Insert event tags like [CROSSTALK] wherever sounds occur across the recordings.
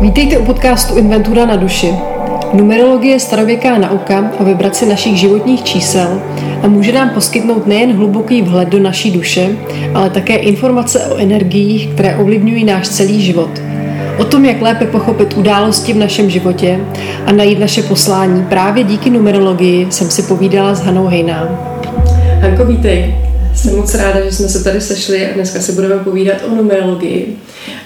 Vítejte u podcastu Inventura na duši. Numerologie je starověká nauka o vibraci našich životních čísel a může nám poskytnout nejen hluboký vhled do naší duše, ale také informace o energiích, které ovlivňují náš celý život. O tom, jak lépe pochopit události v našem životě a najít naše poslání právě díky numerologii jsem si povídala s Hanou Hejná. Hanko, vítej. Jsem moc ráda, že jsme se tady sešli a dneska si budeme povídat o numerologii.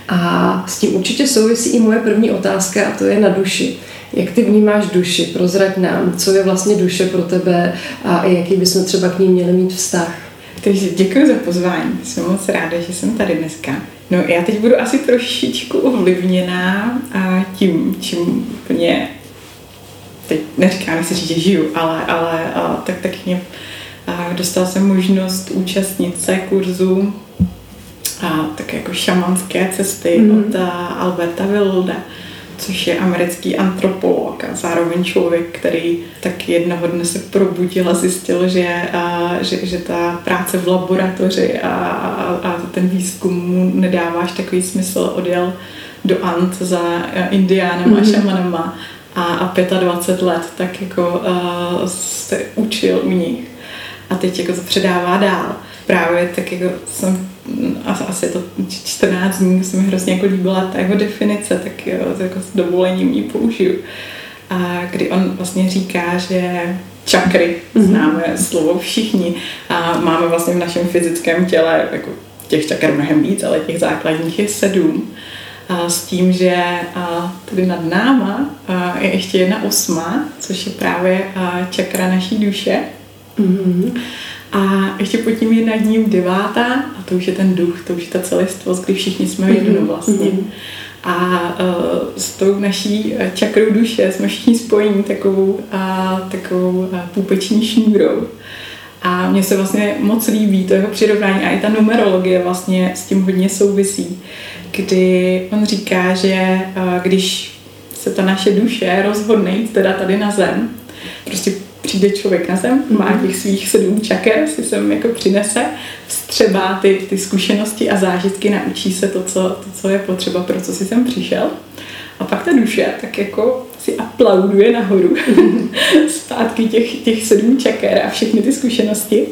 A s tím určitě souvisí i moje první otázka a to je na duši. Jak ty vnímáš duši? Prozrať nám, co je vlastně duše pro tebe a jaký bychom třeba k ní měli mít vztah. Takže děkuji za pozvání. Jsem moc ráda, že jsem tady dneska. No já teď budu asi trošičku ovlivněná a tím, čím mě teď neříkám, jestli říct, že žiju, ale, ale a, tak tak mě a dostala jsem možnost účastnit se kurzu a tak jako šamanské cesty mm. od Alberta Wilda, což je americký antropolog a zároveň člověk, který tak jednoho dne se probudil a zjistil, že, a, že, že ta práce v laboratoři a, a, a ten výzkum mu nedává až takový smysl, odjel do Ant za indiánem mm. a šamanama a, a 25 let tak jako uh, se učil u nich a teď jako to předává dál. Právě tak jako jsem asi to 14 dní, se mi hrozně jako líbila ta jeho definice, tak jo, jako s dovolením ji použiju. A kdy on vlastně říká, že čakry, mm-hmm. známe slovo všichni, a máme vlastně v našem fyzickém těle jako těch čakr mnohem víc, ale těch základních je sedm. A s tím, že a tady nad náma a je ještě jedna osma, což je právě a čakra naší duše. Mm-hmm. A ještě pod tím je nad ním devátá a to už je ten duch, to už je ta celistvost, kdy všichni jsme mm-hmm. jedno vlastně. Mm-hmm. A uh, s tou naší e, čakrou duše jsme všichni spojení takovou, a, takovou uh, půpeční šňůrou. A mně se vlastně moc líbí to jeho přirovnání a i ta numerologie vlastně s tím hodně souvisí, kdy on říká, že uh, když se ta naše duše rozhodne jít teda tady na zem, prostě přijde člověk na zem, má mhm. těch svých sedm čaker, si sem jako přinese, vstřebá ty, ty zkušenosti a zážitky, naučí se to co, to, co je potřeba, pro co si sem přišel. A pak ta duše tak jako si aplauduje nahoru [LAUGHS] zpátky těch, těch sedm čaker a všechny ty zkušenosti.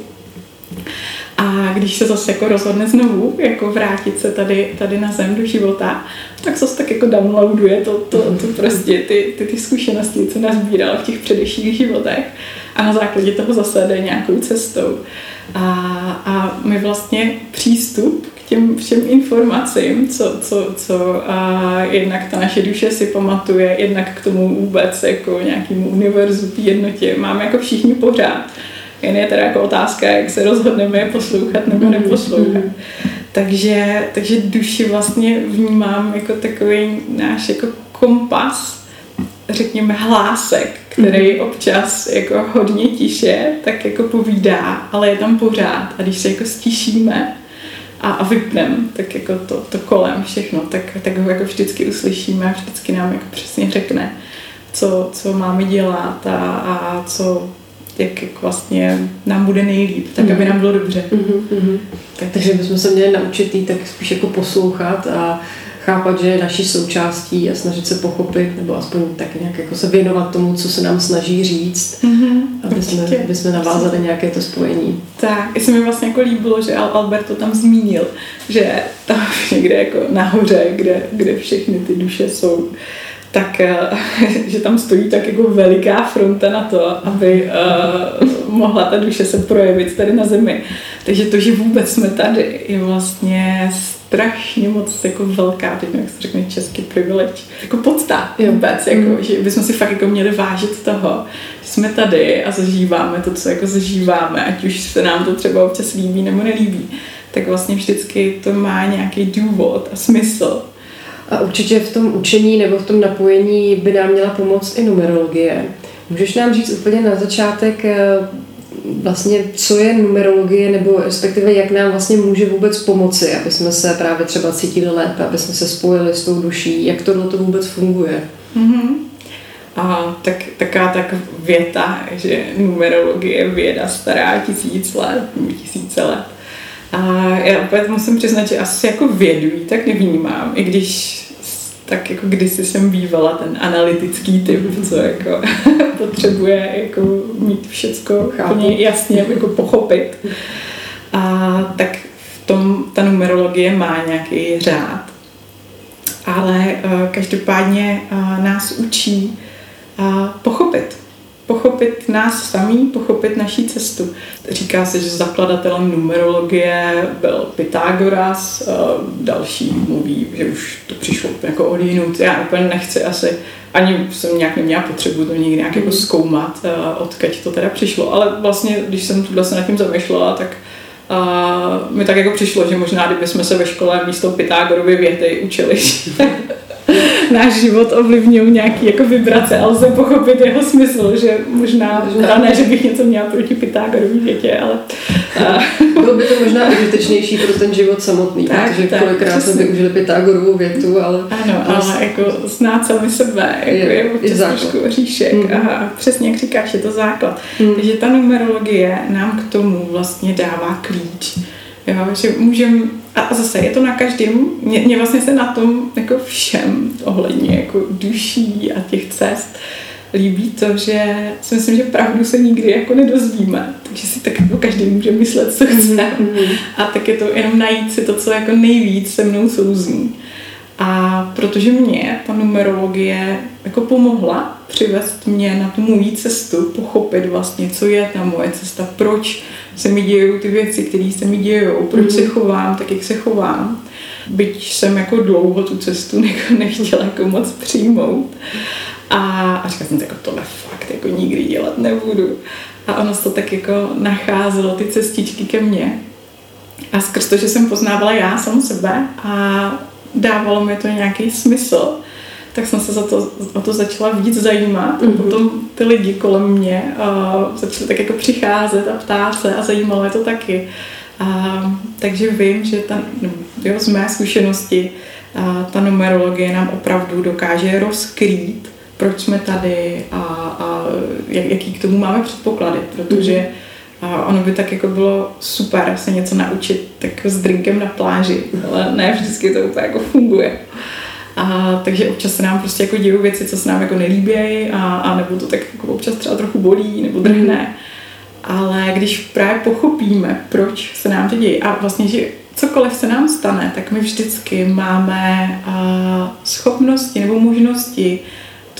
A když se zase jako rozhodne znovu jako vrátit se tady, tady na zem do života, tak zase tak jako downloaduje to, to, to prostě ty, ty, ty zkušenosti, co nazbíral v těch předešlých životech a na základě toho zase jde nějakou cestou. A, a my vlastně přístup k těm všem informacím, co, co, co a jednak ta naše duše si pamatuje, jednak k tomu vůbec jako nějakému univerzu, jednotě, máme jako všichni pořád. Jen je teda jako otázka, jak se rozhodneme je poslouchat nebo mhm, neposlouchat. Mhm. Takže, takže duši vlastně vnímám jako takový náš jako kompas, řekněme hlásek, který mm. občas jako hodně tiše, tak jako povídá, ale je tam pořád. A když se jako stišíme a, a vypneme, tak jako to, to kolem všechno, tak, tak ho jako vždycky uslyšíme a vždycky nám jako přesně řekne, co, co máme dělat a, a co jak, jak vlastně nám bude nejlíp, tak mm. aby nám bylo dobře. Mm-hmm. Tak, takže bychom se měli naučit jí tak spíš jako poslouchat a chápat, že je naší součástí a snažit se pochopit, nebo aspoň tak nějak jako se věnovat tomu, co se nám snaží říct, mm-hmm, aby, jsme, aby jsme navázali nějaké to spojení. Tak, i se mi vlastně jako líbilo, že Albert to tam zmínil, že tam [LAUGHS] někde jako nahoře, kde, kde všechny ty duše jsou, tak eh, [LAUGHS] že tam stojí tak jako veliká fronta na to, aby uh, mohla ta duše se projevit tady na zemi. Takže to, že vůbec jsme tady, je vlastně strašně moc jako velká, teď jak se řekne český privilege, jako podsta vůbec, jako, mm. že bychom si fakt jako měli vážit toho, že jsme tady a zažíváme to, co jako zažíváme, ať už se nám to třeba občas líbí nebo nelíbí, tak vlastně vždycky to má nějaký důvod a smysl a určitě v tom učení nebo v tom napojení by nám měla pomoct i numerologie. Můžeš nám říct úplně na začátek, eh, vlastně, co je numerologie, nebo respektive jak nám vlastně může vůbec pomoci, aby jsme se právě třeba cítili lépe, aby jsme se spojili s tou duší, jak tohle to vůbec funguje? Mm-hmm. A tak, taká tak věta, že numerologie je věda stará tisíc let, tisíce let. A já opět musím přiznat, že asi jako vědu tak nevnímám, i když tak jako kdysi jsem bývala ten analytický typ, co jako [LAUGHS] potřebuje jako mít všecko úplně jasně jako pochopit. A tak v tom ta numerologie má nějaký řád. Ale uh, každopádně uh, nás učí uh, pochopit pochopit nás samý, pochopit naší cestu. Říká se, že zakladatelem numerologie byl Pythagoras, další mluví, že už to přišlo jako odjinut. Já úplně nechci asi, ani jsem nějak neměla potřebu to někdy nějak jako mhm. zkoumat, odkud to teda přišlo, ale vlastně, když jsem tuhle se nad tím zamýšlela, tak a mi tak jako přišlo, že možná kdybychom se ve škole místo Pythagorovy věty učili, [LAUGHS] [LAUGHS] náš život ovlivňují nějaký jako vibrace a lze pochopit jeho smysl, že možná, možná ne, že bych něco měla proti Pythagorový větě, ale... [LAUGHS] Bylo by to možná užitečnější pro ten život samotný, tak, protože tak, kolikrát jsme využili Pythagorovou větu, ale... Ano, ale jako znát sami sebe, jako je, je občas trošku říšek mm. a přesně jak říkáš, je to základ. Mm. Takže ta numerologie nám k tomu vlastně dává klíč. Jo, že můžeme a zase je to na každém, mě, mě vlastně se na tom jako všem ohledně jako duší a těch cest líbí to, že si myslím, že pravdu se nikdy jako nedozvíme, takže si tak jako každý může myslet, co chce mm-hmm. a tak je to jenom najít si to, co jako nejvíc se mnou souzní. A protože mě ta numerologie jako pomohla přivést mě na tu moji cestu, pochopit vlastně, co je ta moje cesta, proč se mi dějou ty věci, které se mi dějou, proč mm-hmm. se chovám tak, jak se chovám. Byť jsem jako dlouho tu cestu [LAUGHS] nechtěla jako moc přijmout. A, a říkala jsem si, jako tohle fakt jako nikdy dělat nebudu. A ono se to tak jako nacházelo, ty cestičky ke mně. A skrz to, že jsem poznávala já samu sebe a dávalo mi to nějaký smysl, tak jsem se za to, o to začala víc zajímat. Mm-hmm. A potom ty lidi kolem mě uh, začaly tak jako přicházet a ptát se a zajímalo je to taky. Uh, takže vím, že ta, jo, z mé zkušenosti uh, ta numerologie nám opravdu dokáže rozkrýt, proč jsme tady a, a jak, jaký k tomu máme předpoklady, protože mm-hmm a ono by tak jako bylo super se něco naučit tak s drinkem na pláži, ale ne vždycky to úplně jako funguje. A takže občas se nám prostě jako dějí věci, co se nám jako nelíbějí a, a nebo to tak jako občas třeba trochu bolí nebo drhne. Ale když právě pochopíme, proč se nám to děje a vlastně, že cokoliv se nám stane, tak my vždycky máme uh, schopnosti nebo možnosti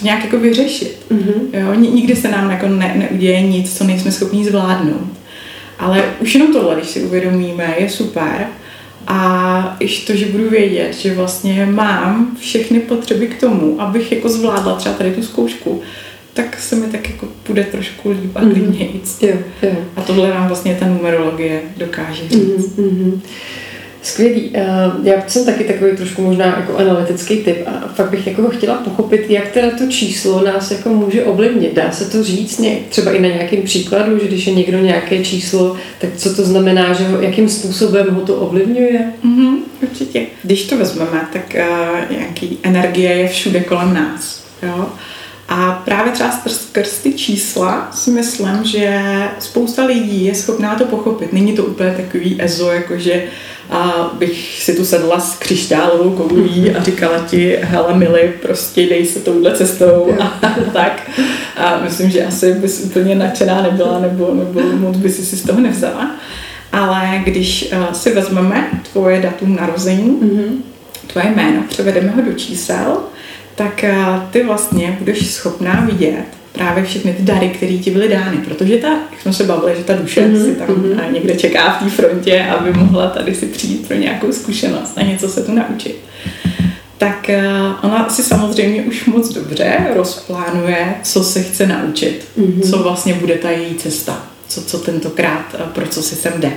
to nějak jako vyřešit. Mm-hmm. Jo? Nikdy se nám jako ne, neuděje nic, co nejsme schopni zvládnout. Ale už jenom tohle, když si uvědomíme, je super. A ještě to, že budu vědět, že vlastně mám všechny potřeby k tomu, abych jako zvládla třeba tady tu zkoušku, tak se mi tak jako půjde trošku líp a klidnějíc. Mm-hmm. Jo, jo. A tohle nám vlastně ta numerologie dokáže říct. Mm-hmm. Skvělý. Eh, já jsem taky takový trošku možná jako analytický typ a fakt bych jako chtěla pochopit, jak teda to číslo nás jako může ovlivnit. Dá se to říct třeba i na nějakém příkladu, že když je někdo nějaké číslo, tak co to znamená, že ho, jakým způsobem ho to ovlivňuje? Mm-hmm, určitě. Když to vezmeme, tak uh, nějaký energie je všude kolem nás. Jo? A právě třeba skrz ty čísla si myslím, že spousta lidí je schopná to pochopit. Není to úplně takový ezo, jakože a bych si tu sedla s křišťálovou koulí a říkala ti, hele Mili, prostě dej se touhle cestou a, [LAUGHS] tak. A myslím, že asi bys úplně nadšená nebyla nebo, nebo moc by si si z toho nevzala. Ale když uh, si vezmeme tvoje datum narození, mm-hmm. tvoje jméno, převedeme ho do čísel, tak uh, ty vlastně budeš schopná vidět, právě všechny ty dary, které ti byly dány, protože ta, jak jsme se bavili, že ta duše mm-hmm. si tam mm-hmm. někde čeká v té frontě, aby mohla tady si přijít pro nějakou zkušenost a něco se tu naučit. Tak uh, ona si samozřejmě už moc dobře rozplánuje, co se chce naučit, mm-hmm. co vlastně bude ta její cesta, co, co tentokrát, pro co si sem jde.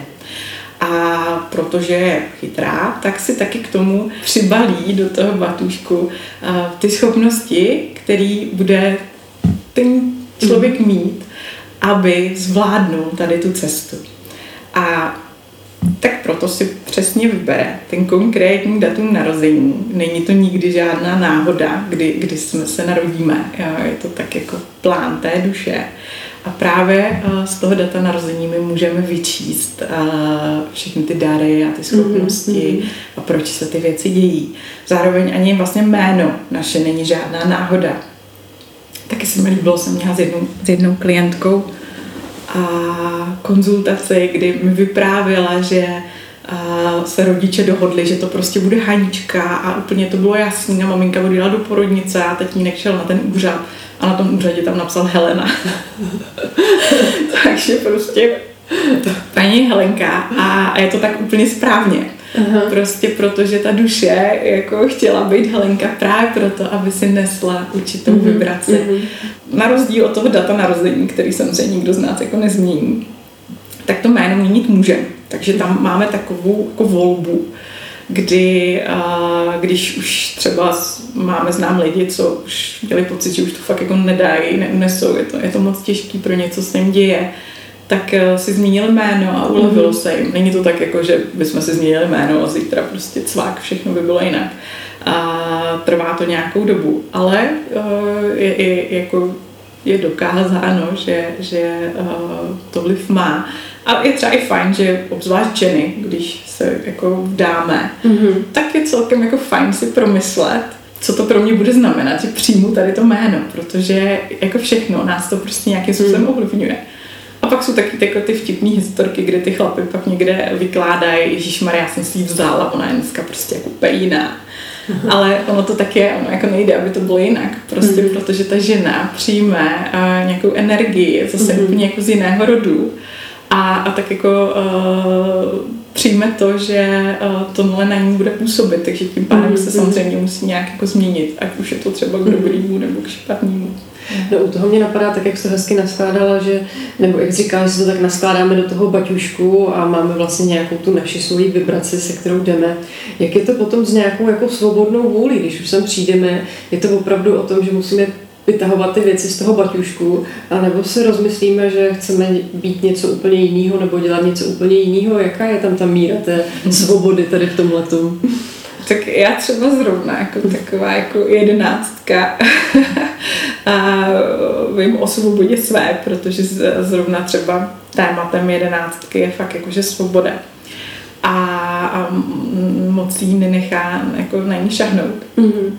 A protože je chytrá, tak si taky k tomu přibalí do toho batůžku uh, ty schopnosti, který bude ten člověk mm. mít, aby zvládnul tady tu cestu. A tak proto si přesně vybere ten konkrétní datum narození. Není to nikdy žádná náhoda, kdy, kdy jsme se narodíme. Je to tak jako plán té duše. A právě eh, z toho data narození my můžeme vyčíst eh, všechny ty dary a ty schopnosti mm-hmm. a proč se ty věci dějí. Zároveň ani vlastně jméno naše není žádná náhoda. Taky se mi líbilo, jsem měla s jednou, s jednou klientkou a konzultaci, kdy mi vyprávěla, že a se rodiče dohodli, že to prostě bude Hanička a úplně to bylo jasný a maminka odjela do porodnice a tatínek šel na ten úřad a na tom úřadě tam napsal Helena. [LAUGHS] Takže prostě paní Helenka a, a je to tak úplně správně. Aha. Prostě protože ta duše jako chtěla být Helenka právě proto, aby si nesla určitou mm-hmm. vibraci. Mm-hmm. Na rozdíl od toho data narození, který samozřejmě nikdo z nás jako nezmění, tak to jméno měnit může. Takže tam máme takovou jako volbu kdy, a, když už třeba máme znám lidi, co už měli pocit, že už to fakt jako nedají, neunesou, je to, je to moc těžký pro něco se jim děje, tak uh, si zmínili jméno a ulevilo mm-hmm. se jim. Není to tak, jako, že bychom si zmínili jméno a zítra prostě cvák, všechno by bylo jinak. A trvá to nějakou dobu, ale uh, je, je, jako, je dokázáno, že, že uh, to vliv má. A je třeba i fajn, že obzvlášť ženy, když se jako vdáme, mm-hmm. tak je celkem jako fajn si promyslet, co to pro mě bude znamenat, že přijmu tady to jméno, protože jako všechno nás to prostě nějakým způsobem mm. ovlivňuje. A pak jsou taky jako ty vtipné historky, kde ty chlapy pak někde vykládají, Ježíš Maria, já jsem si ji vzala, ona je dneska prostě jako úplně jiná. Mhm. Ale ono to tak je, ono jako nejde, aby to bylo jinak. Prostě mm. protože ta žena přijme uh, nějakou energii zase mm. úplně jako z jiného rodu a, a tak jako uh, přijme to, že uh, tohle na ní bude působit, takže tím pádem mm. se samozřejmě musí nějak jako změnit, ať už je to třeba k dobrýmu nebo k špatnému. No u toho mě napadá, tak jak jsi to hezky naskládala, že, nebo jak říkáš, že to tak naskládáme do toho baťušku a máme vlastně nějakou tu naši svoji vibraci, se kterou jdeme. Jak je to potom s nějakou jako svobodnou vůli, když už sem přijdeme, je to opravdu o tom, že musíme vytahovat ty věci z toho baťušku, nebo si rozmyslíme, že chceme být něco úplně jiného nebo dělat něco úplně jiného, jaká je tam ta míra té svobody tady v tomhle. Tak já třeba zrovna jako taková jako jedenáctka [LAUGHS] a vím o svobodě své, protože zrovna třeba tématem jedenáctky je fakt jakože svoboda. A, a moc jí nenechá jako na ní šahnout. Mm-hmm.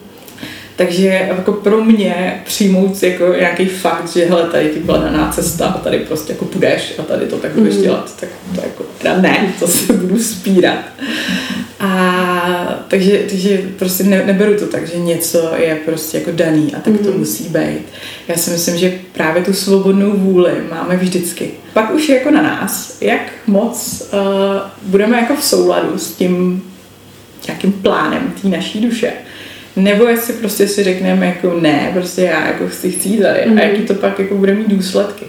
Takže jako pro mě přijmout jako nějaký fakt, že hele, tady ti byla daná cesta a tady prostě jako půjdeš a tady to tak budeš mm. dělat, tak to jako teda ne, to se budu spírat. A takže, takže prostě ne, neberu to tak, že něco je prostě jako daný a tak to mm. musí být. Já si myslím, že právě tu svobodnou vůli máme vždycky. Pak už je jako na nás, jak moc uh, budeme jako v souladu s tím nějakým plánem té naší duše nebo jestli prostě si řekneme jako ne, prostě já jako chci, chci jít tady mm-hmm. a jaký to pak jako bude mít důsledky.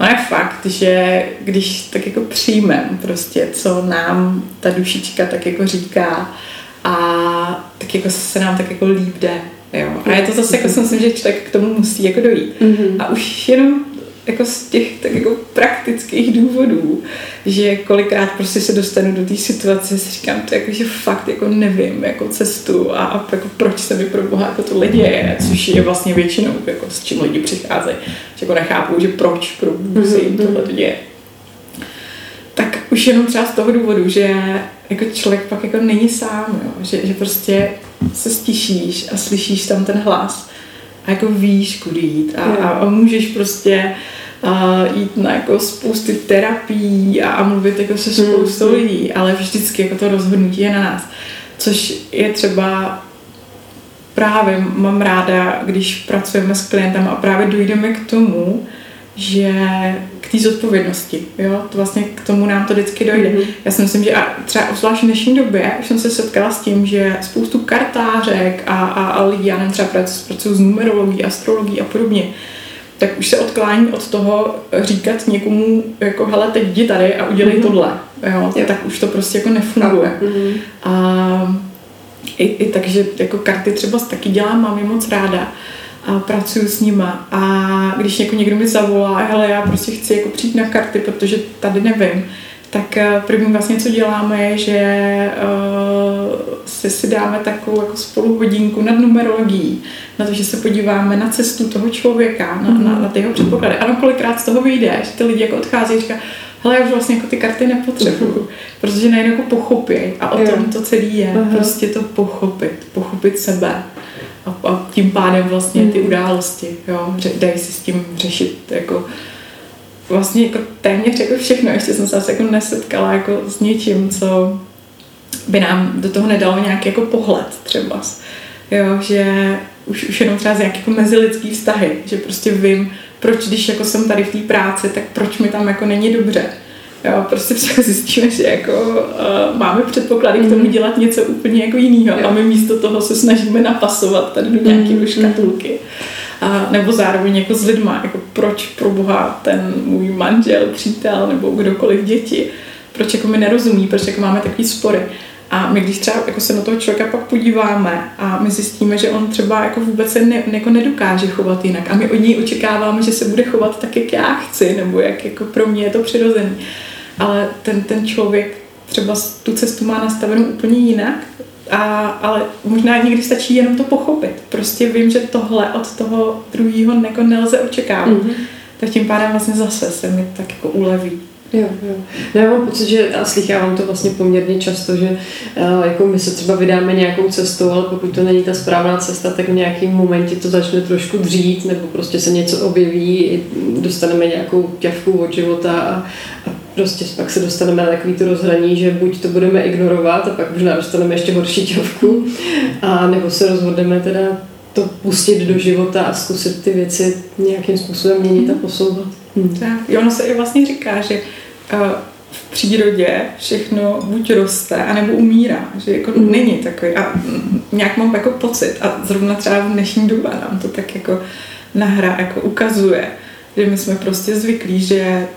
No je fakt, že když tak jako přijmem prostě, co nám ta dušička tak jako říká a tak jako se nám tak jako líp jde. Jo. A je to zase, jako si myslím, že člověk k tomu musí jako dojít. Mm-hmm. A už jenom jako z těch tak jako praktických důvodů, že kolikrát prostě se dostanu do té situace, si říkám, to jako, že fakt jako nevím jako cestu a, a jako proč se mi pro boha jako tohle děje, což je vlastně většinou jako s čím lidi přicházejí, že jako nechápou, že proč pro se jim tohle děje. Tak už jenom třeba z toho důvodu, že jako člověk pak jako není sám, jo? Že, že prostě se stišíš a slyšíš tam ten hlas a jako víš, kudy jít a, a, a můžeš prostě a jít na jako spousty terapií a, a mluvit jako se spoustou mm. lidí, ale vždycky jako to rozhodnutí je na nás. Což je třeba právě mám ráda, když pracujeme s klientem a právě dojdeme k tomu, že k té zodpovědnosti, jo, to vlastně k tomu nám to vždycky dojde. Mm-hmm. Já si myslím, že a třeba zvlášť v dnešní době už jsem se setkala s tím, že spoustu kartářek a, a, a lidí, já nevím, třeba pracuji s numerologií, astrologií a podobně, tak už se odklání od toho říkat někomu, jako hele, teď jdi tady a udělej mm-hmm. tohle. Jo? Jo. Tak už to prostě jako nefunguje. Mm-hmm. A i, i takže jako karty třeba taky dělám, mám je moc ráda a pracuju s nima. A když jako někdo mi zavolá, hele, já prostě chci jako přijít na karty, protože tady nevím, tak eh, první vlastně, co děláme, je, že uh, si, si dáme takovou jako spolu hodinku nad numerologií, na to, že se podíváme na cestu toho člověka, na, na, na ty jeho předpoklady. Ano, kolikrát z toho vyjde, že ty lidi jako odchází a říká, hele, já už vlastně jako ty karty nepotřebuju, mm-hmm. protože najednou jako pochopí a o tom to celé je, uh-huh. prostě to pochopit, pochopit sebe a, a tím pádem vlastně ty události, jo, dají si s tím řešit jako vlastně jako téměř jako všechno, ještě jsem se asi jako nesetkala jako s něčím, co by nám do toho nedalo nějaký jako pohled třeba. Jo, že už, už jenom třeba z nějaké jako mezilidský vztahy, že prostě vím, proč když jako jsem tady v té práci, tak proč mi tam jako není dobře. Jo, prostě [LAUGHS] třeba zjistíme, že jako uh, máme předpoklady k tomu mhm. dělat něco úplně jako jiného a my místo toho se snažíme napasovat tady do nějaké mm. škatulky. A, nebo zároveň jako s lidma, jako proč pro boha ten můj manžel, přítel nebo kdokoliv děti, proč jako mi nerozumí, proč jako máme takový spory. A my když třeba jako se na toho člověka pak podíváme a my zjistíme, že on třeba jako vůbec se ne, jako nedokáže chovat jinak a my od něj očekáváme, že se bude chovat tak, jak já chci, nebo jak jako pro mě je to přirozený. Ale ten, ten člověk třeba tu cestu má nastavenou úplně jinak, a, ale možná někdy stačí jenom to pochopit. Prostě vím, že tohle od toho druhého jako nelze očekávat. Mm-hmm. Tak tím pádem vlastně zase se mi tak jako uleví. Jo, jo. No já mám pocit, že a slychávám to vlastně poměrně často, že uh, jako my se třeba vydáme nějakou cestou, ale pokud to není ta správná cesta, tak v nějakém momentě to začne trošku dřít, nebo prostě se něco objeví, dostaneme nějakou ťavku od života a, a prostě pak se dostaneme na takový to rozhraní, že buď to budeme ignorovat a pak možná dostaneme ještě horší ťavku, a nebo se rozhodneme teda to pustit do života a zkusit ty věci nějakým způsobem měnit a posouvat. Hmm. Tak, ono se i vlastně říká, že uh, v přírodě všechno buď roste, anebo umírá, že jako mm. není takový a nějak mám jako pocit a zrovna třeba v dnešní době nám to tak jako nahra jako ukazuje, že my jsme prostě zvyklí, že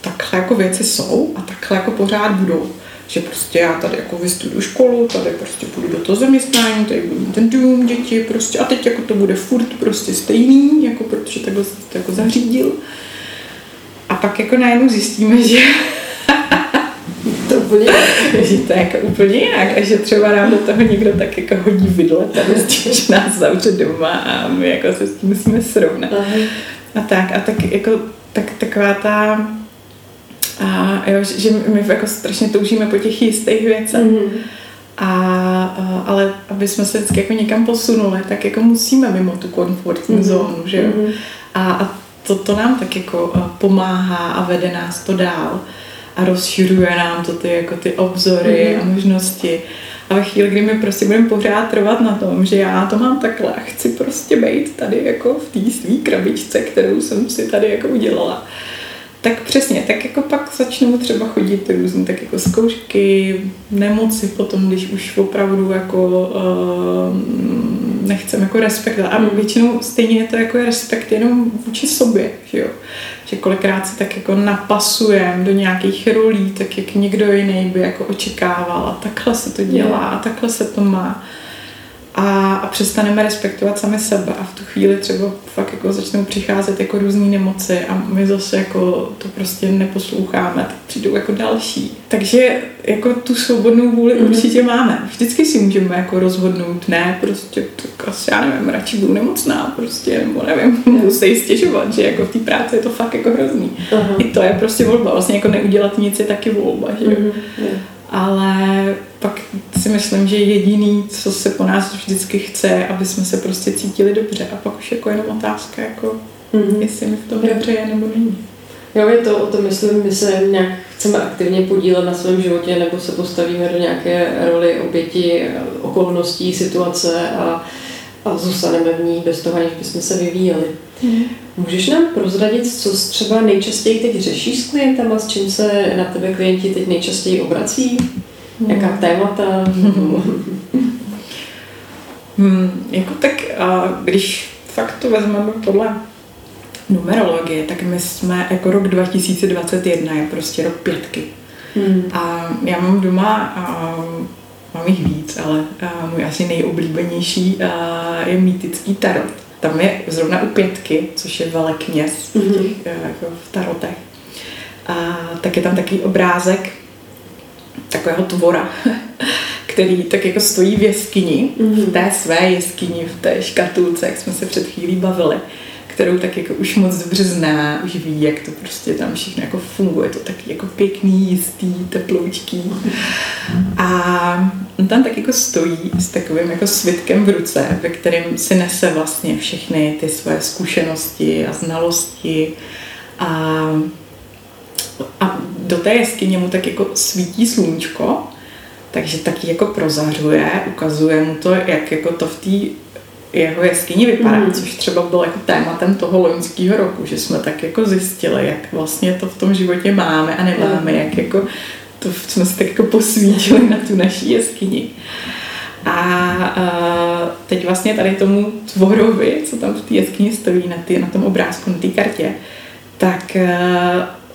takhle jako věci jsou a takhle jako pořád budou. Že prostě já tady jako vystuduju školu, tady prostě půjdu do toho zaměstnání, tady budu ten dům, děti prostě a teď jako to bude furt prostě stejný, jako protože takhle jsem to jako zařídil. A pak jako najednou zjistíme, že [LAUGHS] to úplně že to je jako úplně jinak a že třeba nám do toho někdo tak jako hodí vidle tady s [LAUGHS] tím, že nás zavře doma a my jako se s tím musíme srovnat. Aha. A tak, a tak jako tak, taková ta a jo, že my jako strašně toužíme po těch jistých věcech. Mm-hmm. A, a, ale aby jsme se vždycky jako někam posunuli, tak jako musíme mimo tu komfortní mm-hmm. zónu, že jo. Mm-hmm. A, a to, to nám tak jako pomáhá a vede nás to dál a rozšiřuje nám to ty, jako ty obzory mm-hmm. a možnosti. A ve chvíli, kdy my prostě budeme pořád trvat na tom, že já to mám takhle a chci prostě být tady jako v té své krabičce, kterou jsem si tady jako udělala, tak přesně, tak jako pak začnou třeba chodit různé tak jako zkoušky, nemoci potom, když už opravdu jako uh, nechcem jako respektovat. A většinou stejně je to jako respekt jenom vůči sobě, že jo. Že kolikrát se tak jako napasujeme do nějakých rolí, tak jak někdo jiný by jako očekával a takhle se to dělá a takhle se to má a, a přestaneme respektovat sami sebe a v tu chvíli třeba fakt jako začnou přicházet jako různé nemoci a my zase jako to prostě neposloucháme, tak přijdou jako další. Takže jako tu svobodnou vůli mm-hmm. určitě máme. Vždycky si můžeme jako rozhodnout, ne, prostě tak asi já nevím, radši budu nemocná, prostě, nebo nevím, [LAUGHS] budu se stěžovat, že jako v té práci je to fakt jako hrozný. Uh-huh. I to je prostě volba, vlastně jako neudělat nic je taky volba, že jo. Mm-hmm. Ale pak si myslím, že jediný, co se po nás vždycky chce, aby jsme se prostě cítili dobře. A pak už jako jenom otázka, jako, mm-hmm. jestli mi v tom dobře je nebo není. Jo, je to o tom, jestli my se nějak chceme aktivně podílet na svém životě, nebo se postavíme do nějaké roli oběti okolností, situace a, a zůstaneme v ní bez toho, aniž bychom se vyvíjeli. Mm. Můžeš nám prozradit, co třeba nejčastěji teď řešíš s klientama, s čím se na tebe klienti teď nejčastěji obrací? Jaká hmm. témata? [LAUGHS] hmm, jako tak, a když fakt to vezmeme podle numerologie, tak my jsme jako rok 2021 je prostě rok pětky. Hmm. A já mám doma, a mám jich víc, ale a můj asi nejoblíbenější a je mýtický tarot. Tam je zrovna u pětky, což je velekněz v, hmm. těch, mm-hmm. jako v tarotech. A tak je tam takový obrázek takového tvora, [LAUGHS] který tak jako stojí v jeskyni, v té své jeskyni, v té škatulce, jak jsme se před chvílí bavili kterou tak jako už moc dobře zná, už ví, jak to prostě tam všechno jako funguje, to taky jako pěkný, jistý, teploučký. A on tam tak jako stojí s takovým jako svitkem v ruce, ve kterém si nese vlastně všechny ty své zkušenosti a znalosti. A, a do té jeskyně mu tak jako svítí sluníčko, takže taky jako prozařuje, ukazuje mu to, jak jako to v té jeho jeskyni vypadá, mm. což třeba bylo jako tématem toho loňského roku, že jsme tak jako zjistili, jak vlastně to v tom životě máme a nemáme, mm. jak jako to jsme si tak jako posvítili na tu naší jeskyni. A, a teď vlastně tady tomu tvorovi, co tam v té jeskyni stojí na, ty, na tom obrázku, na té kartě, tak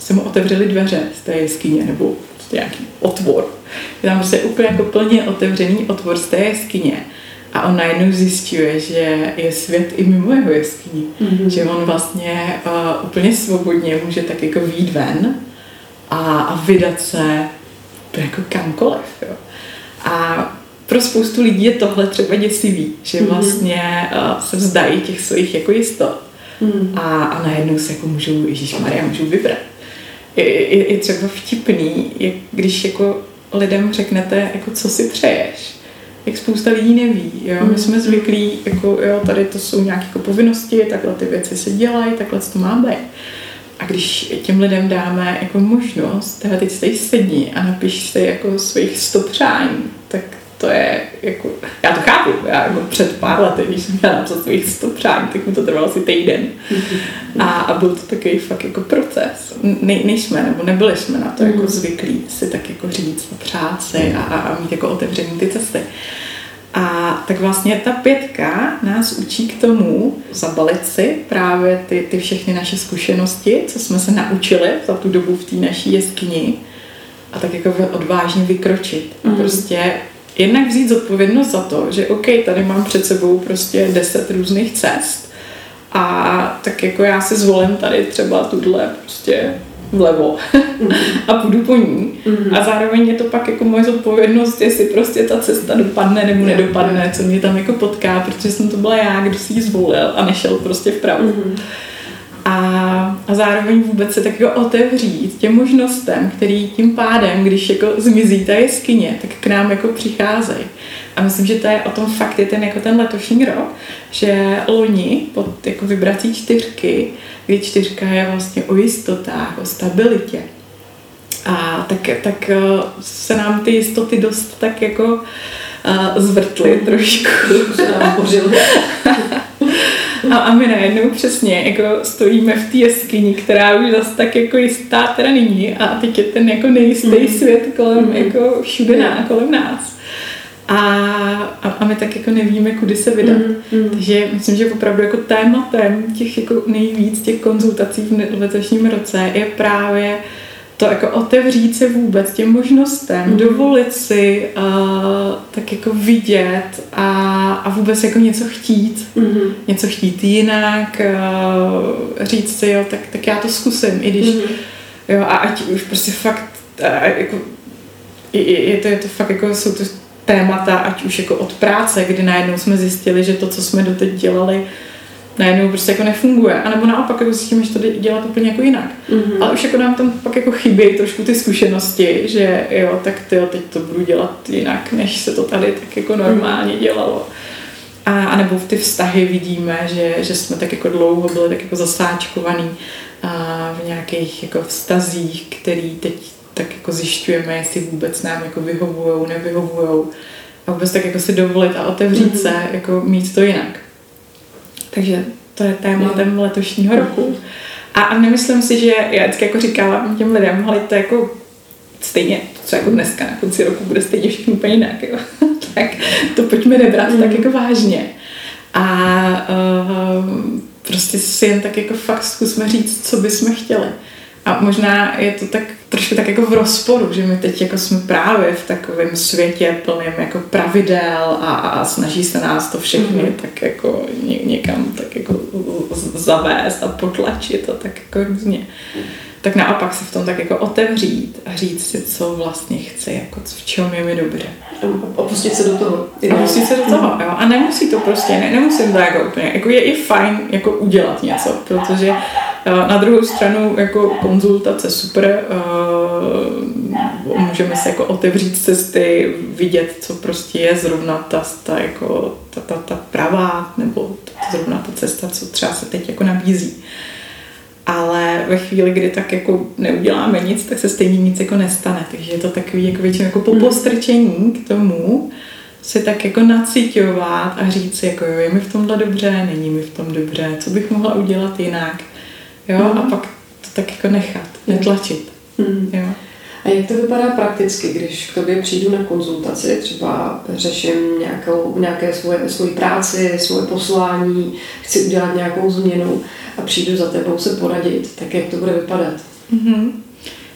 se mu otevřely dveře z té jeskyně, nebo nějaký otvor. Je tam prostě úplně jako plně otevřený otvor z té jeskyně a on najednou zjišťuje, že je svět i mimo jeho jeskyni. Mm-hmm. Že on vlastně uh, úplně svobodně může tak jako výjít ven a, a vydat se jako kamkoliv. Jo. A pro spoustu lidí je tohle třeba děsivý, že mm-hmm. vlastně uh, se vzdají těch svých jako jistot. Mm. A, a najednou se jako můžou, Ježíš Maria, můžou vybrat. Je, je, je třeba vtipný, jak, když jako lidem řeknete, jako co si přeješ jak spousta lidí neví. Jo? My mm. jsme zvyklí, jako, jo, tady to jsou nějaké jako povinnosti, takhle ty věci se dělají, takhle to má být. A když těm lidem dáme jako možnost, teda teď stej sedni a napiš si jako svých sto přání, tak to je jako, já to chápu, já jako před pár lety, když jsem měla napsat svých sto přání, tak mi to trvalo asi týden. A, a byl to takový fakt jako proces. Ne, nejsme, nebo nebyli jsme na to jako mm. zvyklí si tak jako říct, přát si a, a mít jako otevřený ty cesty. A tak vlastně ta pětka nás učí k tomu zabalit si právě ty, ty všechny naše zkušenosti, co jsme se naučili za tu dobu v té naší jeskyni a tak jako odvážně vykročit. A mm. prostě jednak vzít zodpovědnost za to, že OK, tady mám před sebou prostě deset různých cest a tak jako já si zvolím tady třeba tuhle prostě vlevo [LAUGHS] a půjdu po ní. Mm-hmm. A zároveň je to pak jako moje zodpovědnost, jestli prostě ta cesta dopadne nebo nedopadne, co mě tam jako potká, protože jsem to byla já, kdo si ji zvolil a nešel prostě vpravo. Mm-hmm. A, a zároveň vůbec se tak jako otevřít těm možnostem, který tím pádem, když jako zmizí ta jeskyně, tak k nám jako přicházejí. A myslím, že to je o tom fakt je ten jako ten letošní rok, že loni pod jako vibrací čtyřky, kdy čtyřka je vlastně o jistotách, o stabilitě, a tak, tak eh, se nám ty jistoty dost tak jako uh, zvrtly trošku. [LAUGHS] A, a my najednou přesně jako stojíme v té jeskyni, která už zase tak jako jistá teda není a teď je ten jako nejistý mm. svět kolem, mm. jako všude ná, kolem nás. A, a, a my tak jako nevíme, kudy se vydat. Mm, mm. Takže myslím, že opravdu jako tématem těch jako nejvíc těch konzultací v letošním roce je právě uh, to jako otevřít se vůbec těm možnostem, mm. dovolit si uh, tak jako vidět a, a vůbec jako něco chtít, mm. něco chtít jinak, uh, říct si, jo, tak, tak já to zkusím, i když, mm. jo, a ať už prostě fakt, uh, jako, je, je, to, je to fakt jako, jsou to témata, ať už jako od práce, kdy najednou jsme zjistili, že to, co jsme doteď dělali, najednou prostě jako nefunguje. A nebo naopak jako zjistíme, že to dělat úplně jako jinak. Mm-hmm. Ale už jako nám tam pak jako chybí trošku ty zkušenosti, že jo, tak ty teď to budu dělat jinak, než se to tady tak jako normálně dělalo. A, a nebo v ty vztahy vidíme, že, že jsme tak jako dlouho byli tak jako zasáčkovaný a v nějakých jako vztazích, který teď tak jako zjišťujeme, jestli vůbec nám jako vyhovujou, nevyhovujou. A vůbec tak jako si dovolit a otevřít mm-hmm. se, jako mít to jinak. Takže to je tématem letošního roku. A, a nemyslím si, že já vždycky jako říkám těm lidem, ale to jako stejně, co jako dneska na konci roku bude stejně všechno úplně jinak, jo. [LAUGHS] tak to pojďme nebrat mm. tak jako vážně. A uh, prostě si jen tak jako fakt zkusme říct, co bychom chtěli. A možná je to tak trošku tak jako v rozporu, že my teď jako jsme právě v takovém světě plném jako pravidel a, a snaží se nás to všechny mm-hmm. tak jako ně, někam tak jako zavést a potlačit a tak jako různě. tak naopak se v tom tak jako otevřít a říct si, co vlastně chci, jako v čem je mi dobře. Opustit se do toho. Opustit se do toho, jo. A nemusí to prostě, ne, nemusím to jako úplně, jako je i fajn jako udělat něco, protože na druhou stranu jako konzultace super, můžeme se jako otevřít cesty, vidět, co prostě je zrovna ta, ta, jako, ta, ta, ta pravá, nebo ta, zrovna ta cesta, co třeba se teď jako nabízí. Ale ve chvíli, kdy tak jako neuděláme nic, tak se stejně nic jako nestane. Takže je to takový jako většinou jako popostrčení k tomu, se tak jako naciťovat a říct si, jako jo, je mi v tomhle dobře, není mi v tom dobře, co bych mohla udělat jinak. Jo, mm. a pak to tak jako nechat, netlačit. Mm. Jo. A jak to vypadá prakticky, když k tobě přijdu na konzultaci, třeba řeším nějakou, nějaké svoje, svoji práci, svoje poslání, chci udělat nějakou změnu a přijdu za tebou se poradit, tak jak to bude vypadat? Mm-hmm.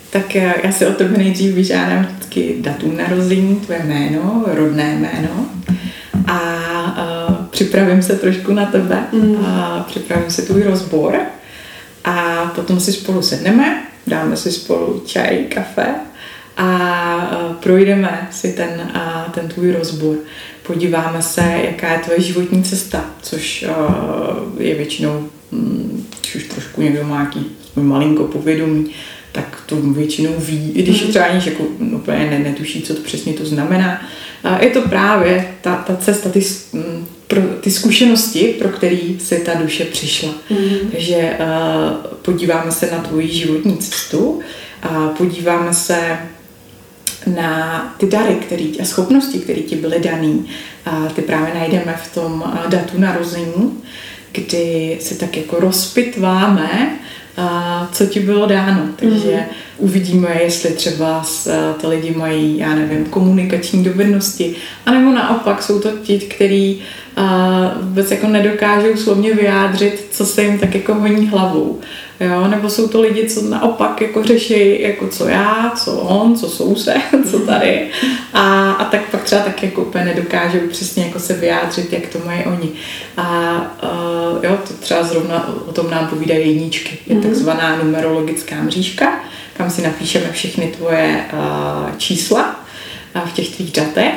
Tak eh, já si o tebe nejdřív vyžádám vždycky datum narození, tvoje jméno, rodné jméno a uh, připravím se trošku na tebe mm. a připravím si tvůj rozbor a potom si spolu sedneme, dáme si spolu čaj, kafe a uh, projdeme si ten, uh, ten tvůj rozbor. Podíváme se, jaká je tvoje životní cesta, což uh, je většinou Hmm, když už trošku někdo má nějaký malinko povědomí, tak to většinou ví, i když mm. třeba ani jako úplně ne, netuší, co to přesně to znamená. A je to právě ta, ta cesta, ty, mm, pro, ty zkušenosti, pro který se ta duše přišla. Mm. Takže uh, podíváme se na tvoji životní cestu a podíváme se na ty dary který, a schopnosti, které ti byly dané. A ty právě najdeme v tom datu narození kdy se tak jako rozpitváme, co ti bylo dáno. Takže mm. uvidíme, jestli třeba ty lidi mají, já nevím, komunikační dovednosti, anebo naopak jsou to ti, kteří vůbec jako nedokážou slovně vyjádřit, co se jim tak jako honí hlavou. Jo? Nebo jsou to lidi, co naopak jako řeší, jako co já, co on, co soused, [LAUGHS] co tady. A, a tak pak třeba tak jako úplně nedokážou přesně jako se vyjádřit, jak to mají oni. A uh, jo, to třeba zrovna o tom nám povídají jedničky. Je mhm. takzvaná numerologická mřížka, kam si napíšeme všechny tvoje uh, čísla uh, v těch tvých datech.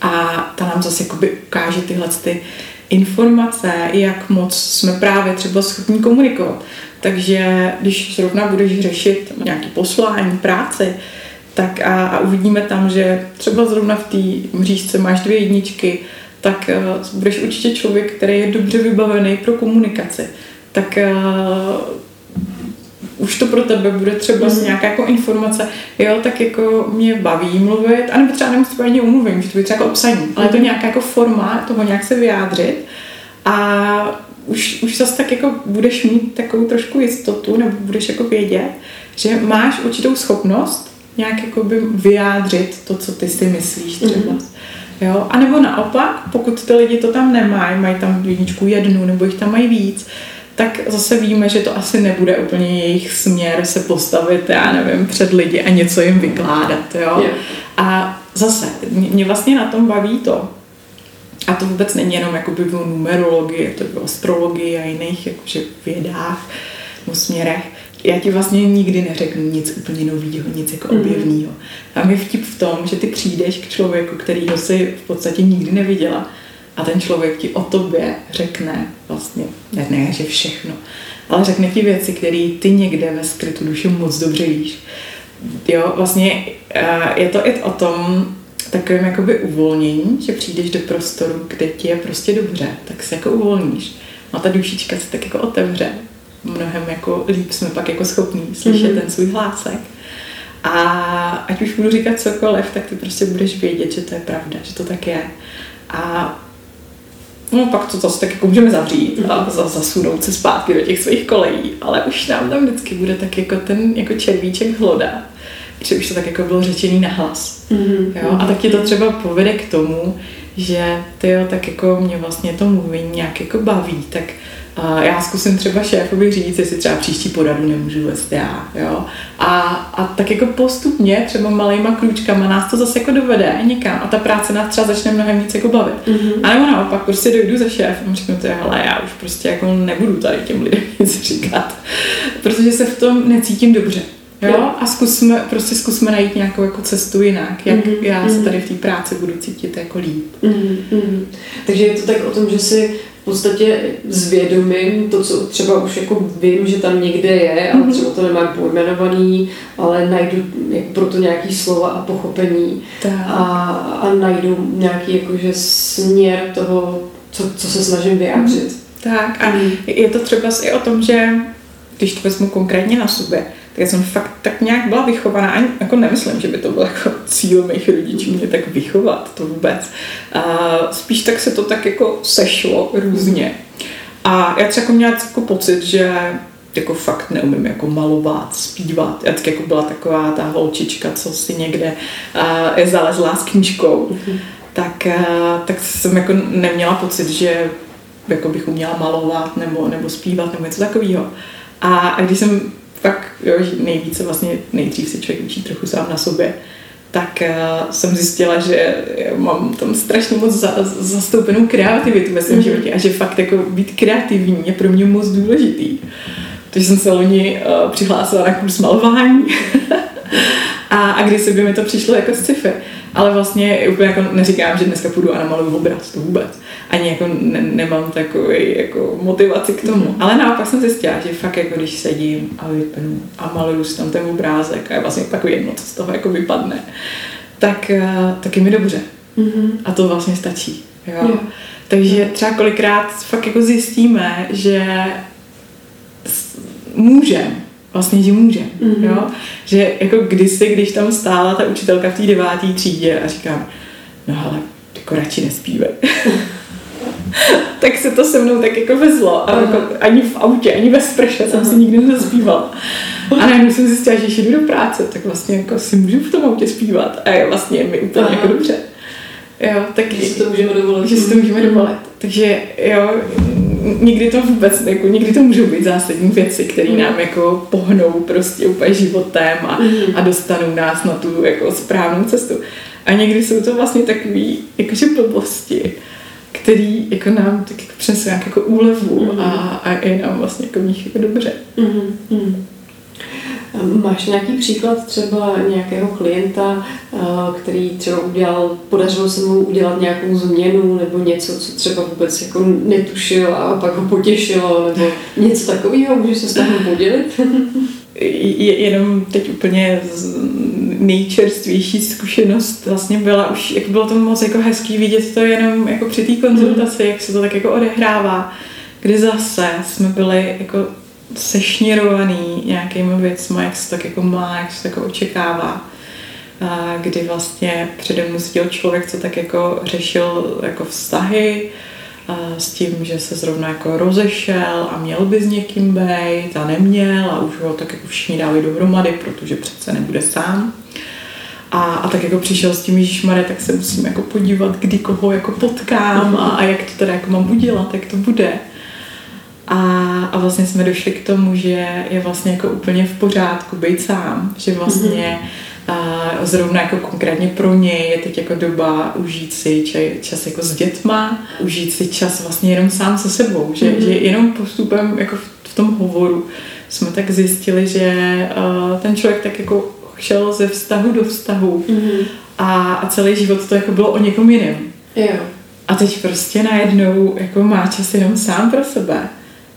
A ta nám zase jakoby ukáže tyhle ty informace, jak moc jsme právě třeba schopni komunikovat. Takže když zrovna budeš řešit nějaké poslání, práci, tak a, a uvidíme tam, že třeba zrovna v té mřížce máš dvě jedničky, tak uh, budeš určitě člověk, který je dobře vybavený pro komunikaci. Tak uh, už to pro tebe bude třeba mm. nějaká jako informace, jo, tak jako mě baví mluvit, anebo třeba nemusím to ani umluvím, že to bude třeba jako obsaní, ale je to mhm. nějaká jako forma toho nějak se vyjádřit a už, už zase tak jako budeš mít takovou trošku jistotu, nebo budeš jako vědět, že máš určitou schopnost nějak jako by vyjádřit to, co ty si myslíš třeba. Mm. Jo? A nebo naopak, pokud ty lidi to tam nemají, mají tam jedničku jednu, nebo jich tam mají víc, tak zase víme, že to asi nebude úplně jejich směr se postavit, já nevím, před lidi a něco jim vykládat, jo. Yeah. A zase, mě vlastně na tom baví to, a to vůbec není jenom jakoby v numerologii, to v astrologii a jiných jakože vědách směrech. Já ti vlastně nikdy neřeknu nic úplně nového, nic jako mm. objevného. Tam je vtip v tom, že ty přijdeš k člověku, který si v podstatě nikdy neviděla a ten člověk ti o tobě řekne vlastně, ne, ne že všechno, ale řekne ti věci, které ty někde ve skrytu duši moc dobře víš. Jo, vlastně eh, je to i o tom takovým jakoby uvolnění, že přijdeš do prostoru, kde ti je prostě dobře, tak se jako uvolníš. A ta dušička se tak jako otevře. Mnohem jako líp jsme pak jako schopní slyšet mm-hmm. ten svůj hlásek. A ať už budu říkat cokoliv, tak ty prostě budeš vědět, že to je pravda, že to tak je. A No pak to zase tak jako můžeme zavřít a zasunout se zpátky do těch svých kolejí, ale už nám tam vždycky bude tak jako ten jako červíček hloda, že už to tak jako bylo řečený na hlas. Mm-hmm. Jo? A tak ti to třeba povede k tomu, že ty jo, tak jako mě vlastně to mluvení nějak jako baví, tak já zkusím třeba šéfovi říct, jestli třeba příští poradu nemůžu vést já, jo. A, a tak jako postupně, třeba malýma krůčkama nás to zase jako dovede někam a ta práce nás třeba začne mnohem víc jako bavit. Mm-hmm. A nebo naopak prostě dojdu za šéfem a řeknu to, hele, já už prostě jako nebudu tady těm lidem [LAUGHS] nic říkat, protože se v tom necítím dobře. Jo? A zkusme, prostě zkusme najít nějakou jako cestu jinak, jak mm-hmm. já se mhm. tady v té práci budu cítit jako líp. Mm-hmm. Takže je to tak o tom, že si podstatě zvědomím to, co třeba už jako vím, že tam někde je, ale mhm. třeba to nemám pojmenovaný, ale najdu pro to nějaký slova a pochopení a, a najdu nějaký jakože směr toho, co, co se snažím vyjádřit. Mhm. Tak a mm. je to třeba i o tom, že když to vezmu konkrétně na sobě, já jsem fakt tak nějak byla vychovaná, ani jako nemyslím, že by to byl jako cíl mých rodičů mě tak vychovat, to vůbec. A spíš tak se to tak jako sešlo různě. A já třeba jako měla jako pocit, že jako fakt neumím jako malovat, zpívat. Já tak jako byla taková ta holčička, co si někde uh, je zalezla s knížkou. Mm-hmm. Tak, uh, tak jsem jako neměla pocit, že jako bych uměla malovat nebo, nebo zpívat nebo něco takového. A, a když jsem fakt, jo, že nejvíce vlastně nejdřív si člověk učí trochu sám na sobě, tak uh, jsem zjistila, že mám tam strašně moc za, zastoupenou kreativitu ve svém mm-hmm. životě a že fakt jako být kreativní je pro mě moc důležitý. Takže jsem se loni uh, přihlásila na kurz malování [LAUGHS] a, a když se by mi to přišlo jako sci-fi. Ale vlastně úplně jako neříkám, že dneska půjdu a namaluju obraz, to vůbec ani jako ne, nemám takový jako motivaci k tomu. Mm-hmm. Ale naopak jsem zjistila, že fakt jako když sedím a vypnu a maluju si tam ten obrázek a je vlastně takový jedno, co z toho jako vypadne, tak, eh, tak je mi dobře. Mm-hmm. A to vlastně stačí. Jo? Yeah. Takže třeba kolikrát fakt jako zjistíme, že můžem, vlastně, že můžem, mm-hmm. jo? Že jako kdysi, když tam stála ta učitelka v té devátý třídě a říkám, no ale jako radši nespívej. [LAUGHS] tak se to se mnou tak jako vezlo. A jako ani v autě, ani ve sprše jsem si nikdy nezaspívala. A najednou jsem zjistila, že když jdu do práce, tak vlastně jako si můžu v tom autě zpívat. A je vlastně mi úplně Aha. jako dobře. Jo, tak, že si to můžeme dovolit. Že si to můžeme dovolit. Takže jo, nikdy to vůbec, jako, nikdy to můžou být zásadní věci, které mm. nám jako pohnou prostě úplně životem a, mm. a dostanou nás na tu jako správnou cestu. A někdy jsou to vlastně takový jakože blbosti, který jako nám tak jako přinese nějak jako úlevu mm-hmm. a, a je nám vlastně jako v nich jako dobře. Mm-hmm. Máš nějaký příklad třeba nějakého klienta, eh, který třeba udělal, podařilo se mu udělat nějakou změnu nebo něco, co třeba vůbec jako netušil a pak ho potěšilo nebo něco takového? Můžeš se s tím podělit? [LAUGHS] jenom teď úplně nejčerstvější zkušenost vlastně byla už, jak bylo to moc jako hezký vidět to jenom jako při té konzultaci, mm. jak se to tak jako odehrává, kdy zase jsme byli jako sešněrovaný nějakými věcmi, jak se tak jako má, jak se tak jako očekává kdy vlastně přede mnou seděl člověk, co tak jako řešil jako vztahy, s tím, že se zrovna jako rozešel a měl by s někým být a neměl a už ho tak jako všichni dali dohromady, protože přece nebude sám. A, a tak jako přišel s tím Ježíšmare, tak se musím jako podívat, kdy koho jako potkám a, a jak to teda jako mám udělat, jak to bude. A, a vlastně jsme došli k tomu, že je vlastně jako úplně v pořádku být sám, že vlastně mm-hmm a zrovna jako konkrétně pro něj je teď jako doba užít si čas jako s dětma, užít si čas vlastně jenom sám se sebou, že, mm-hmm. že jenom postupem jako v, v tom hovoru jsme tak zjistili, že uh, ten člověk tak jako šel ze vztahu do vztahu mm-hmm. a, a celý život to jako bylo o někom jiném. Jo. A teď prostě najednou jako má čas jenom sám pro sebe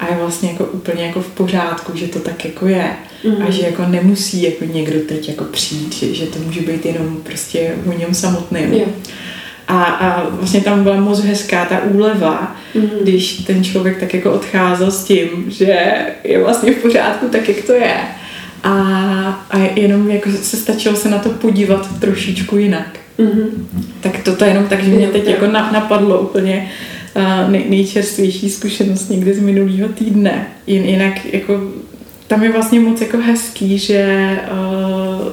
a je vlastně jako úplně jako v pořádku, že to tak jako je mm. a že jako nemusí jako někdo teď jako přijít, že, že to může být jenom prostě o něm samotným. Yeah. A, a vlastně tam byla moc hezká ta úleva, mm. když ten člověk tak jako odcházel s tím, že je vlastně v pořádku tak, jak to je. A, a jenom jako se stačilo se na to podívat trošičku jinak. Mm-hmm. Tak to jenom tak, že mě teď jako napadlo úplně nej, nejčerstvější zkušenost někdy z minulého týdne. Jin, jinak jako tam je vlastně moc jako hezký, že uh,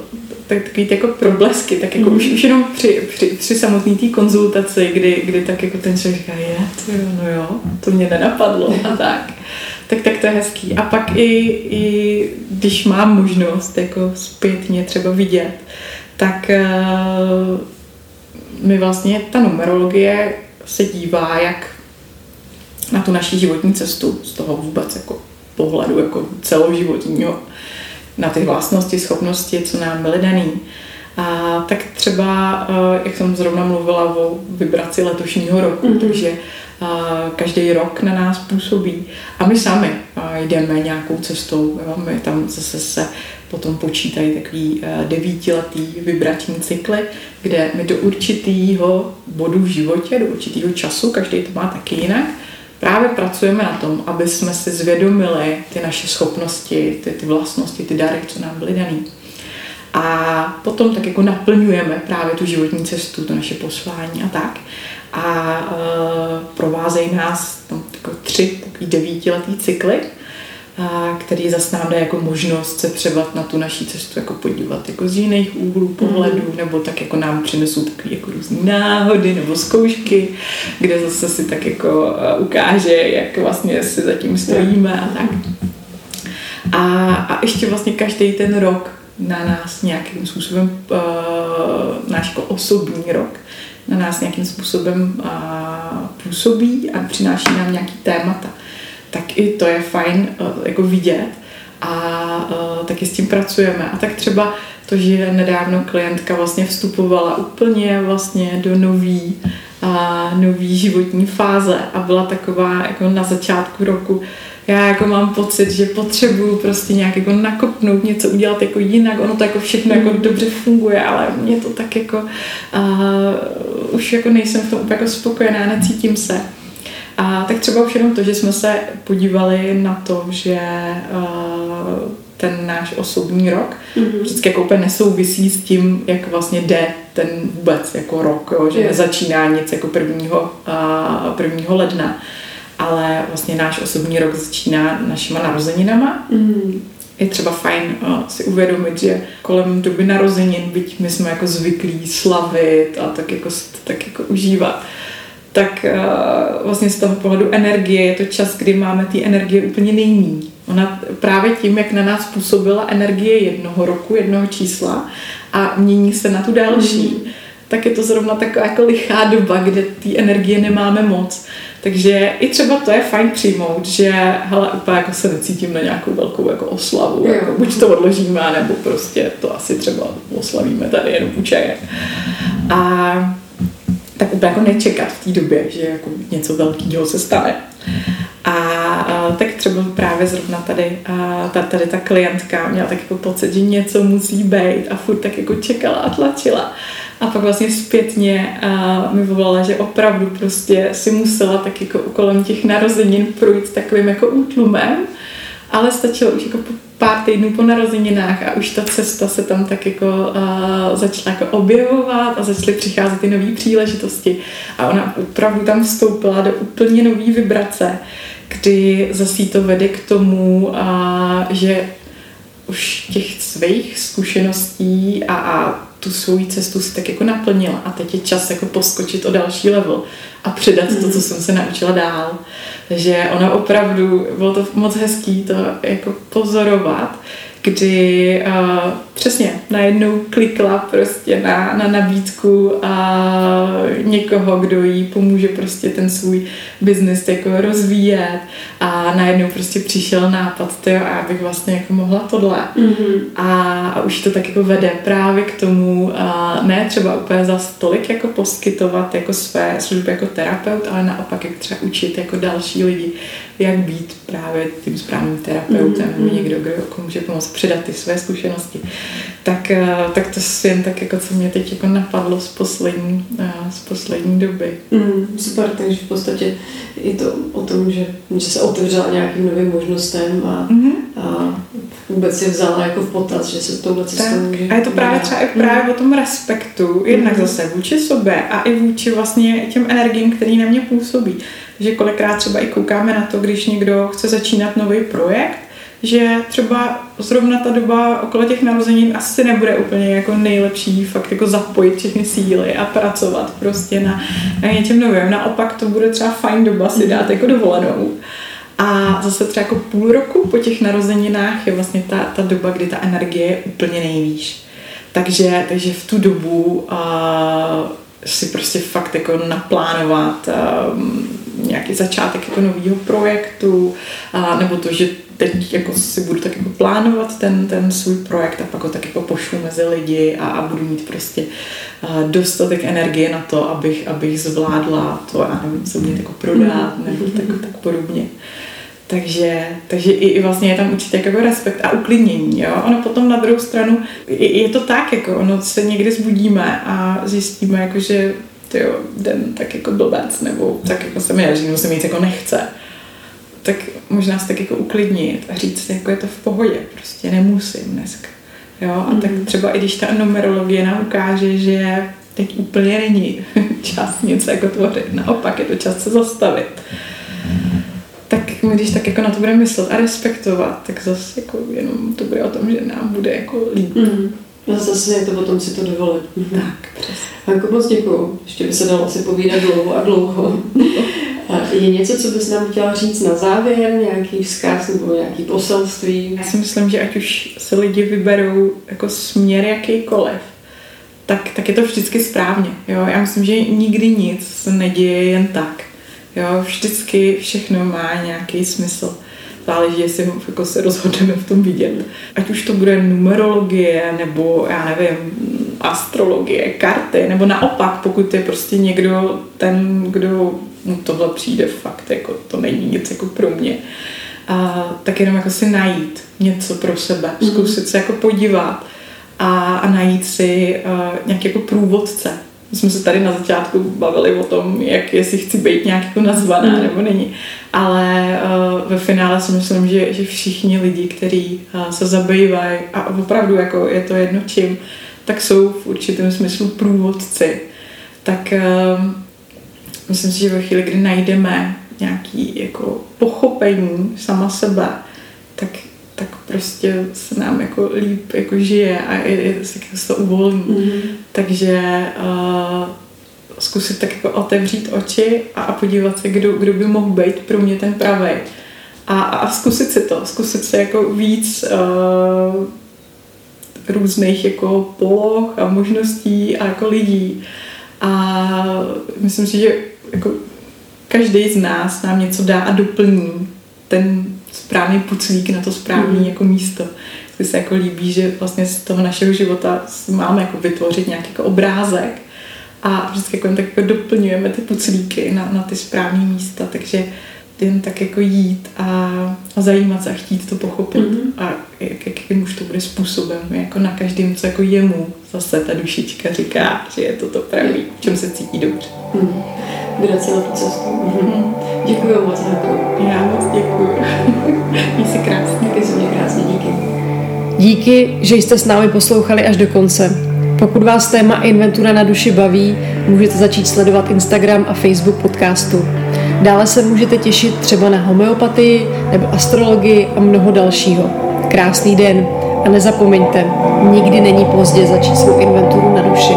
tak, takový ty jako problesky, tak jako mm. už, už jenom při, při, při samotné té konzultaci, kdy, kdy tak jako ten člověk říká, je, to jo, no jo, to mě nenapadlo [LAUGHS] a tak. Tak, tak to je hezký. A pak i, i když mám možnost jako zpětně třeba vidět, tak uh, mi vlastně ta numerologie se dívá jak na tu naší životní cestu z toho vůbec jako pohledu jako celoživotního na ty vlastnosti, schopnosti, co nám byly daný. A tak třeba, eh, jak jsem zrovna mluvila o vibraci letošního roku, mm-hmm. takže eh, každý rok na nás působí. A my sami eh, jdeme nějakou cestou. Jo? My tam zase se potom počítají takový devítiletý vibrační cykly, kde my do určitého bodu v životě, do určitého času, každý to má taky jinak, právě pracujeme na tom, aby jsme si zvědomili ty naše schopnosti, ty, ty vlastnosti, ty dary, co nám byly daný. A potom tak jako naplňujeme právě tu životní cestu, to naše poslání a tak. A e, provázejí nás tam jako tři takový devítiletý cykly, který zase nám dá jako možnost se třeba na tu naší cestu jako podívat jako z jiných úhlů pohledu, mm. nebo tak jako nám přinesou takové jako různé náhody nebo zkoušky, kde zase si tak jako ukáže, jak vlastně si zatím stojíme a tak. A, a ještě vlastně každý ten rok na nás nějakým způsobem, uh, náš jako osobní rok, na nás nějakým způsobem uh, působí a přináší nám nějaký témata tak i to je fajn uh, jako vidět a uh, taky s tím pracujeme. A tak třeba to, že nedávno klientka vlastně vstupovala úplně vlastně do nový, a nový životní fáze a byla taková jako na začátku roku, já jako mám pocit, že potřebuju prostě nějak jako nakopnout, něco udělat jako jinak, ono to jako všechno jako mm. dobře funguje, ale mě to tak jako uh, už jako nejsem v tom jako spokojená, necítím se. A tak třeba už jenom to, že jsme se podívali na to, že uh, ten náš osobní rok mm-hmm. vždycky jako úplně nesouvisí s tím, jak vlastně jde ten vůbec jako rok, jo, že nezačíná nic jako prvního, uh, prvního ledna, ale vlastně náš osobní rok začíná našima narozeninama. Mm-hmm je třeba fajn uh, si uvědomit, že kolem doby narozenin, byť my jsme jako zvyklí slavit a tak jako, tak jako užívat, tak uh, vlastně z toho pohledu energie je to čas, kdy máme ty energie úplně nejmí. Ona právě tím, jak na nás působila energie jednoho roku, jednoho čísla a mění se na tu další, mm. tak je to zrovna taková jako lichá doba, kde ty energie nemáme moc. Takže i třeba to je fajn přijmout, že hele, úplně jako se necítím na nějakou velkou jako oslavu, jo. jako buď to odložíme, nebo prostě to asi třeba oslavíme tady jenom u čaje. A tak úplně jako nečekat v té době, že jako něco velkého se stane. A, a tak třeba právě zrovna tady, a, ta, tady ta klientka měla tak jako pocit, že něco musí být a furt tak jako čekala a tlačila. A pak vlastně zpětně a, mi volala, že opravdu prostě si musela tak jako kolem těch narozenin projít takovým jako útlumem, ale stačilo už jako pár týdnů po narozeninách a už ta cesta se tam tak jako uh, začala jako objevovat a začaly přicházet ty nové příležitosti. A ona opravdu tam vstoupila do úplně nové vibrace, kdy zase to vede k tomu, uh, že už těch svých zkušeností a, a tu svou cestu si tak jako naplnila. A teď je čas jako poskočit o další level a předat to, co jsem se naučila dál. Takže ona opravdu, bylo to moc hezký to jako pozorovat, kdy uh, přesně najednou klikla prostě na, na nabídku a někoho, kdo jí pomůže prostě ten svůj biznis jako rozvíjet a najednou prostě přišel nápad, to a já bych vlastně jako mohla tohle mm-hmm. a, a už to tak jako vede právě k tomu a ne třeba úplně za tolik jako poskytovat jako své služby jako terapeut, ale naopak jak třeba učit jako další lidi, jak být právě tím správným terapeutem mm-hmm. někdo, kdo jako může pomoct předat ty své zkušenosti tak, eh, tak to jen tak, jako co mě teď jako napadlo z poslední, eh, z poslední doby. Mm, super, takže v podstatě i to o tom, že, že se otevřela nějakým novým možnostem a, mm-hmm. a vůbec je vzala jako v potaz, že se touhle cestou může... A je to právě třeba i právě mm. o tom respektu, jednak mm. zase vůči sobě a i vůči vlastně těm energiím, který na mě působí. že kolikrát třeba i koukáme na to, když někdo chce začínat nový projekt, že třeba zrovna ta doba okolo těch narozenin asi nebude úplně jako nejlepší fakt jako zapojit všechny síly a pracovat prostě na, na něčem novém. Naopak to bude třeba fajn doba si dát jako dovolenou. A zase třeba jako půl roku po těch narozeninách je vlastně ta, ta doba, kdy ta energie je úplně nejvýš. Takže, takže v tu dobu uh, si prostě fakt jako naplánovat um, nějaký začátek jako nového projektu, uh, nebo to, že teď jako si budu tak jako plánovat ten, ten svůj projekt a pak ho tak jako pošlu mezi lidi a, a budu mít prostě uh, dostatek energie na to, abych, abych zvládla to, já nevím, co mě jako prodat nebo tak, tak podobně. Takže, takže i, i vlastně je tam určitě jako respekt a uklidnění. Jo? Ono potom na druhou stranu, je, je to tak, jako ono se někdy zbudíme a zjistíme, jako, že tyjo, den tak jako blbec, nebo tak jako se mi neří, nebo se mi jako nechce. Tak možná se tak jako uklidnit a říct si, jako je to v pohodě, prostě nemusím dneska. Jo? A mm. tak mhm. třeba i když ta numerologie nám ukáže, že teď úplně není [LAUGHS] čas něco jako tvořit, naopak je to čas se zastavit tak my když tak jako na to budeme myslet a respektovat, tak zase jako jenom to bude o tom, že nám bude jako líp. Mm. A zase je to potom si to dovolit. Mm. Tak, přesně. Hanko, moc děkuju. Ještě by se dalo asi povídat dlouho a dlouho. [LAUGHS] A je něco, co bys nám chtěla říct na závěr, nějaký vzkaz nebo nějaký poselství? Já si myslím, že ať už se lidi vyberou jako směr jakýkoliv, tak, tak je to vždycky správně. Jo? Já myslím, že nikdy nic se neděje jen tak Jo, vždycky všechno má nějaký smysl. Záleží, jestli jako se rozhodneme v tom vidět. Ať už to bude numerologie, nebo já nevím, astrologie, karty, nebo naopak, pokud je prostě někdo ten, kdo mu tohle přijde fakt, jako to není nic jako pro mě, a, tak jenom jako si najít něco pro sebe, mhm. zkusit se jako podívat a, a najít si uh, nějaký jako průvodce, my jsme se tady na začátku bavili o tom, jak jestli chci být nějak jako nazvaná mm. nebo není. Ale uh, ve finále si myslím, že, že všichni lidi, kteří uh, se zabývají a opravdu jako je to jedno čím, tak jsou v určitém smyslu průvodci. Tak uh, myslím si, že ve chvíli, kdy najdeme nějaký jako pochopení sama sebe, tak tak prostě se nám jako líp jako žije a je, se to uvolní. Mm-hmm. Takže uh, zkusit tak jako otevřít oči a, a podívat se, kdo, kdo by mohl být pro mě ten pravý. A, a zkusit si to, zkusit se jako víc uh, různých jako poloh a možností a jako lidí. A myslím si, že jako každý z nás nám něco dá a doplní ten správný puclík na to správné mm. jako místo. Mně se jako líbí, že vlastně z toho našeho života máme jako vytvořit nějaký jako obrázek a vždycky jako tak jako doplňujeme ty puclíky na, na ty správné místa, takže jen tak jako jít a, a zajímat se a chtít to pochopit mm-hmm. a jak, jakým už to bude způsobem, jako na každém, co jako jemu zase ta dušička říká, že je to to pravý, v čem se cítí dobře. Mm vydat se na tu cestu. Mm-hmm. Děkuji moc, Hanko. Já moc děkuji. [LAUGHS] Měj si krásně. Taky se mě krásně, díky. Díky, že jste s námi poslouchali až do konce. Pokud vás téma Inventura na duši baví, můžete začít sledovat Instagram a Facebook podcastu. Dále se můžete těšit třeba na homeopatii nebo astrologii a mnoho dalšího. Krásný den a nezapomeňte, nikdy není pozdě začít svou inventuru na duši.